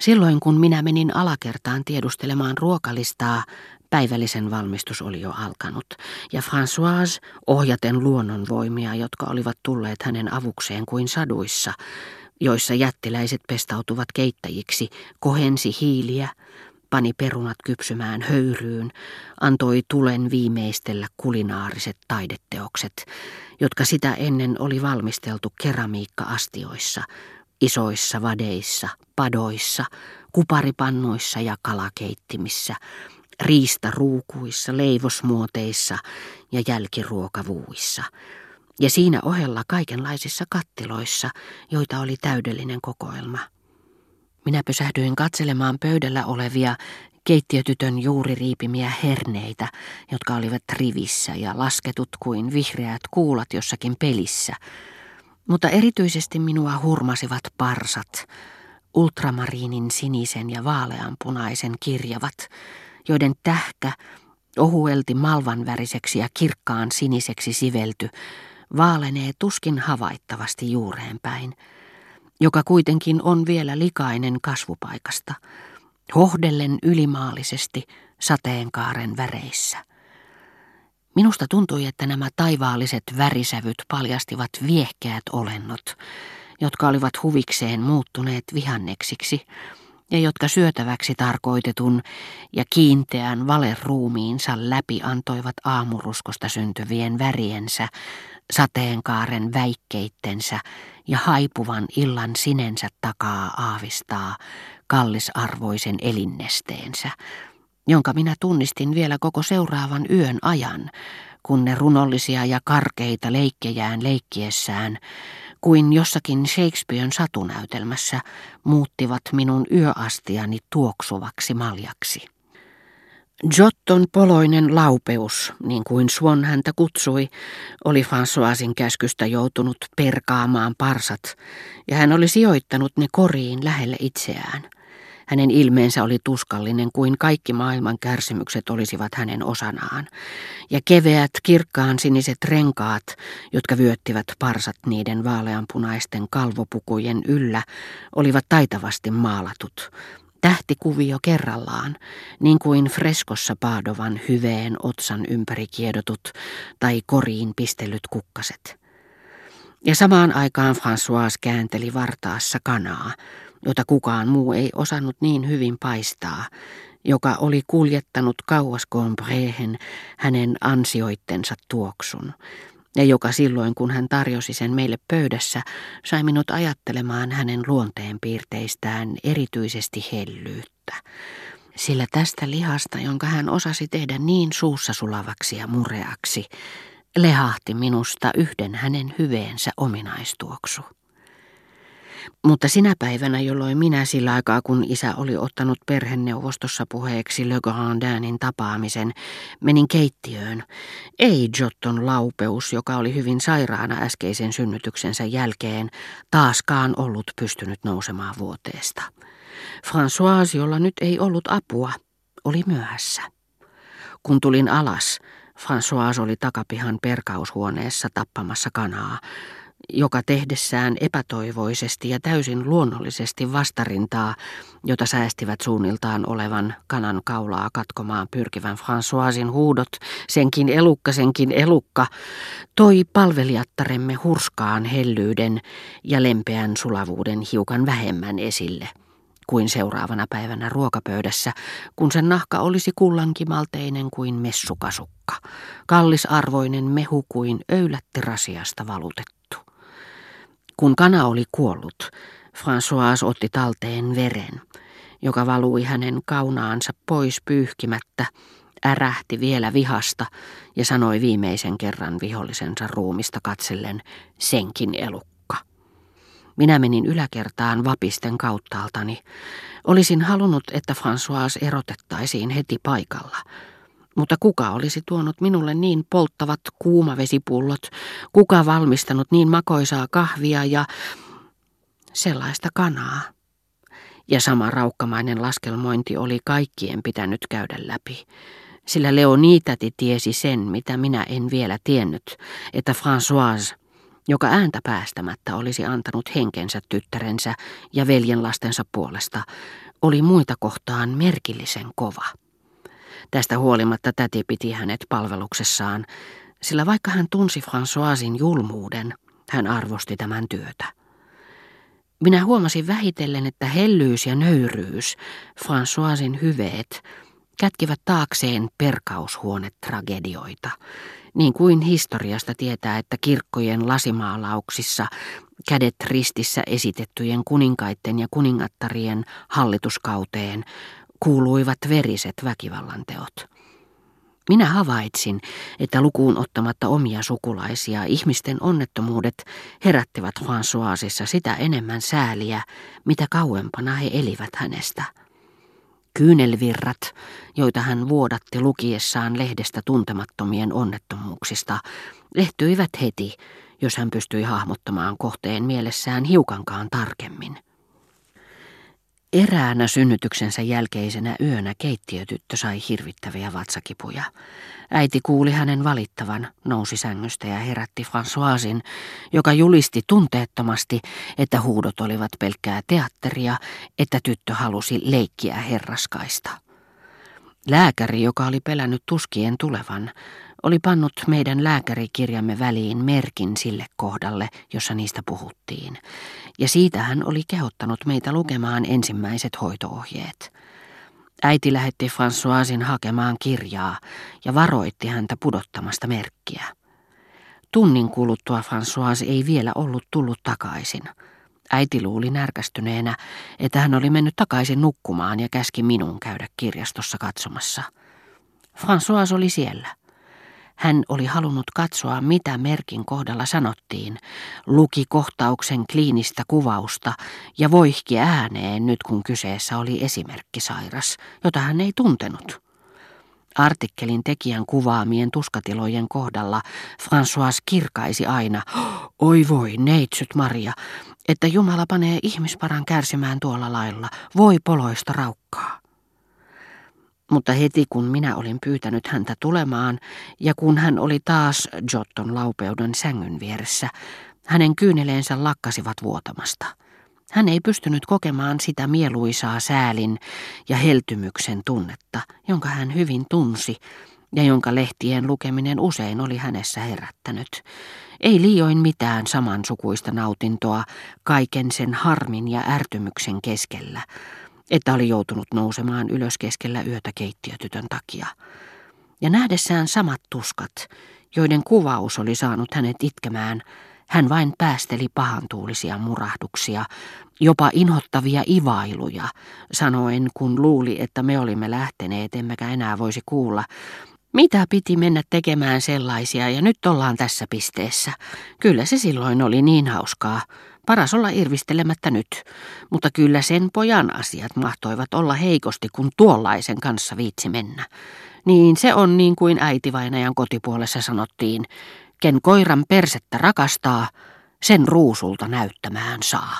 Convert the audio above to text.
Silloin kun minä menin alakertaan tiedustelemaan ruokalistaa, päivällisen valmistus oli jo alkanut, ja Françoise, ohjaten luonnonvoimia, jotka olivat tulleet hänen avukseen kuin saduissa, joissa jättiläiset pestautuvat keittäjiksi, kohensi hiiliä, pani perunat kypsymään höyryyn, antoi tulen viimeistellä kulinaariset taideteokset, jotka sitä ennen oli valmisteltu keramiikka-astioissa, isoissa vadeissa, padoissa, kuparipannuissa ja kalakeittimissä, riistaruukuissa, leivosmuoteissa ja jälkiruokavuuissa. Ja siinä ohella kaikenlaisissa kattiloissa, joita oli täydellinen kokoelma. Minä pysähdyin katselemaan pöydällä olevia keittiötytön juuri riipimiä herneitä, jotka olivat rivissä ja lasketut kuin vihreät kuulat jossakin pelissä. Mutta erityisesti minua hurmasivat parsat, ultramariinin sinisen ja vaaleanpunaisen kirjavat, joiden tähkä, ohuelti malvanväriseksi ja kirkkaan siniseksi sivelty, vaalenee tuskin havaittavasti juureen päin – joka kuitenkin on vielä likainen kasvupaikasta, hohdellen ylimaallisesti sateenkaaren väreissä. Minusta tuntui, että nämä taivaalliset värisävyt paljastivat viehkeät olennot, jotka olivat huvikseen muuttuneet vihanneksiksi ja jotka syötäväksi tarkoitetun ja kiinteän valeruumiinsa läpi antoivat aamuruskosta syntyvien väriensä, sateenkaaren väikkeittensä ja haipuvan illan sinensä takaa aavistaa kallisarvoisen elinnesteensä, jonka minä tunnistin vielä koko seuraavan yön ajan, kun ne runollisia ja karkeita leikkejään leikkiessään, kuin jossakin Shakespearen satunäytelmässä, muuttivat minun yöastiani tuoksuvaksi maljaksi. Jotton poloinen laupeus, niin kuin Swan häntä kutsui, oli Françoisin käskystä joutunut perkaamaan parsat, ja hän oli sijoittanut ne koriin lähelle itseään. Hänen ilmeensä oli tuskallinen kuin kaikki maailman kärsimykset olisivat hänen osanaan, ja keveät kirkkaan siniset renkaat, jotka vyöttivät parsat niiden vaaleanpunaisten kalvopukujen yllä, olivat taitavasti maalatut, Tähtikuvio kerrallaan, niin kuin freskossa Paadovan hyveen otsan ympäri kiedotut tai koriin pistellyt kukkaset. Ja samaan aikaan François käänteli vartaassa kanaa, jota kukaan muu ei osannut niin hyvin paistaa, joka oli kuljettanut kauas Gombrehen hänen ansioittensa tuoksun, ja joka silloin, kun hän tarjosi sen meille pöydässä, sai minut ajattelemaan hänen luonteenpiirteistään erityisesti hellyyttä. Sillä tästä lihasta, jonka hän osasi tehdä niin suussa sulavaksi ja mureaksi, lehahti minusta yhden hänen hyveensä ominaistuoksu. Mutta sinä päivänä, jolloin minä sillä aikaa, kun isä oli ottanut perheneuvostossa puheeksi Le Grandinin tapaamisen, menin keittiöön. Ei Jotton laupeus, joka oli hyvin sairaana äskeisen synnytyksensä jälkeen, taaskaan ollut pystynyt nousemaan vuoteesta. François, jolla nyt ei ollut apua, oli myöhässä. Kun tulin alas, François oli takapihan perkaushuoneessa tappamassa kanaa, joka tehdessään epätoivoisesti ja täysin luonnollisesti vastarintaa, jota säästivät suunniltaan olevan kanan kaulaa katkomaan pyrkivän Françoisin huudot, senkin elukka, senkin elukka, toi palvelijattaremme hurskaan hellyyden ja lempeän sulavuuden hiukan vähemmän esille kuin seuraavana päivänä ruokapöydässä, kun sen nahka olisi kullankimalteinen kuin messukasukka, kallisarvoinen mehu kuin öylätti rasiasta valutettu. Kun kana oli kuollut, François otti talteen veren, joka valui hänen kaunaansa pois pyyhkimättä, ärähti vielä vihasta ja sanoi viimeisen kerran vihollisensa ruumista katsellen senkin elukka. Minä menin yläkertaan vapisten kauttaaltani. Olisin halunnut, että François erotettaisiin heti paikalla – mutta kuka olisi tuonut minulle niin polttavat kuumavesipullot, kuka valmistanut niin makoisaa kahvia ja sellaista kanaa? Ja sama raukkamainen laskelmointi oli kaikkien pitänyt käydä läpi. Sillä Leonitäti tiesi sen, mitä minä en vielä tiennyt, että Françoise, joka ääntä päästämättä olisi antanut henkensä tyttärensä ja veljenlastensa puolesta, oli muita kohtaan merkillisen kova. Tästä huolimatta täti piti hänet palveluksessaan, sillä vaikka hän tunsi Françoisin julmuuden, hän arvosti tämän työtä. Minä huomasin vähitellen, että hellyys ja nöyryys, Françoisin hyveet, kätkivät taakseen perkaushuonetragedioita, niin kuin historiasta tietää, että kirkkojen lasimaalauksissa kädet ristissä esitettyjen kuninkaitten ja kuningattarien hallituskauteen kuuluivat veriset väkivallanteot. Minä havaitsin, että lukuun ottamatta omia sukulaisia ihmisten onnettomuudet herättivät Françoisissa sitä enemmän sääliä, mitä kauempana he elivät hänestä. Kyynelvirrat, joita hän vuodatti lukiessaan lehdestä tuntemattomien onnettomuuksista, lehtyivät heti, jos hän pystyi hahmottamaan kohteen mielessään hiukankaan tarkemmin. Eräänä synnytyksensä jälkeisenä yönä keittiötyttö sai hirvittäviä vatsakipuja. Äiti kuuli hänen valittavan, nousi sängystä ja herätti Françoisin, joka julisti tunteettomasti, että huudot olivat pelkkää teatteria, että tyttö halusi leikkiä herraskaista. Lääkäri, joka oli pelännyt tuskien tulevan, oli pannut meidän lääkärikirjamme väliin merkin sille kohdalle, jossa niistä puhuttiin, ja siitä hän oli kehottanut meitä lukemaan ensimmäiset hoitoohjeet. Äiti lähetti Françoisin hakemaan kirjaa ja varoitti häntä pudottamasta merkkiä. Tunnin kuluttua François ei vielä ollut tullut takaisin. Äiti luuli närkästyneenä, että hän oli mennyt takaisin nukkumaan ja käski minun käydä kirjastossa katsomassa. François oli siellä. Hän oli halunnut katsoa, mitä merkin kohdalla sanottiin, luki kohtauksen kliinistä kuvausta ja voihki ääneen nyt kun kyseessä oli esimerkkisairas, jota hän ei tuntenut. Artikkelin tekijän kuvaamien tuskatilojen kohdalla François kirkaisi aina, oi voi, neitsyt Maria, että Jumala panee ihmisparan kärsimään tuolla lailla, voi poloista raukkaa. Mutta heti kun minä olin pyytänyt häntä tulemaan ja kun hän oli taas Jotton laupeuden sängyn vieressä, hänen kyyneleensä lakkasivat vuotamasta. Hän ei pystynyt kokemaan sitä mieluisaa säälin ja heltymyksen tunnetta, jonka hän hyvin tunsi ja jonka lehtien lukeminen usein oli hänessä herättänyt. Ei liioin mitään samansukuista nautintoa kaiken sen harmin ja ärtymyksen keskellä, että oli joutunut nousemaan ylös keskellä yötä keittiötytön takia. Ja nähdessään samat tuskat, joiden kuvaus oli saanut hänet itkemään, hän vain päästeli pahantuulisia murahduksia, jopa inhottavia ivailuja, sanoen kun luuli, että me olimme lähteneet, emmekä enää voisi kuulla. Mitä piti mennä tekemään sellaisia ja nyt ollaan tässä pisteessä. Kyllä se silloin oli niin hauskaa. Paras olla irvistelemättä nyt, mutta kyllä sen pojan asiat mahtoivat olla heikosti, kun tuollaisen kanssa viitsi mennä. Niin se on niin kuin äitivainajan kotipuolessa sanottiin, ken koiran persettä rakastaa, sen ruusulta näyttämään saa.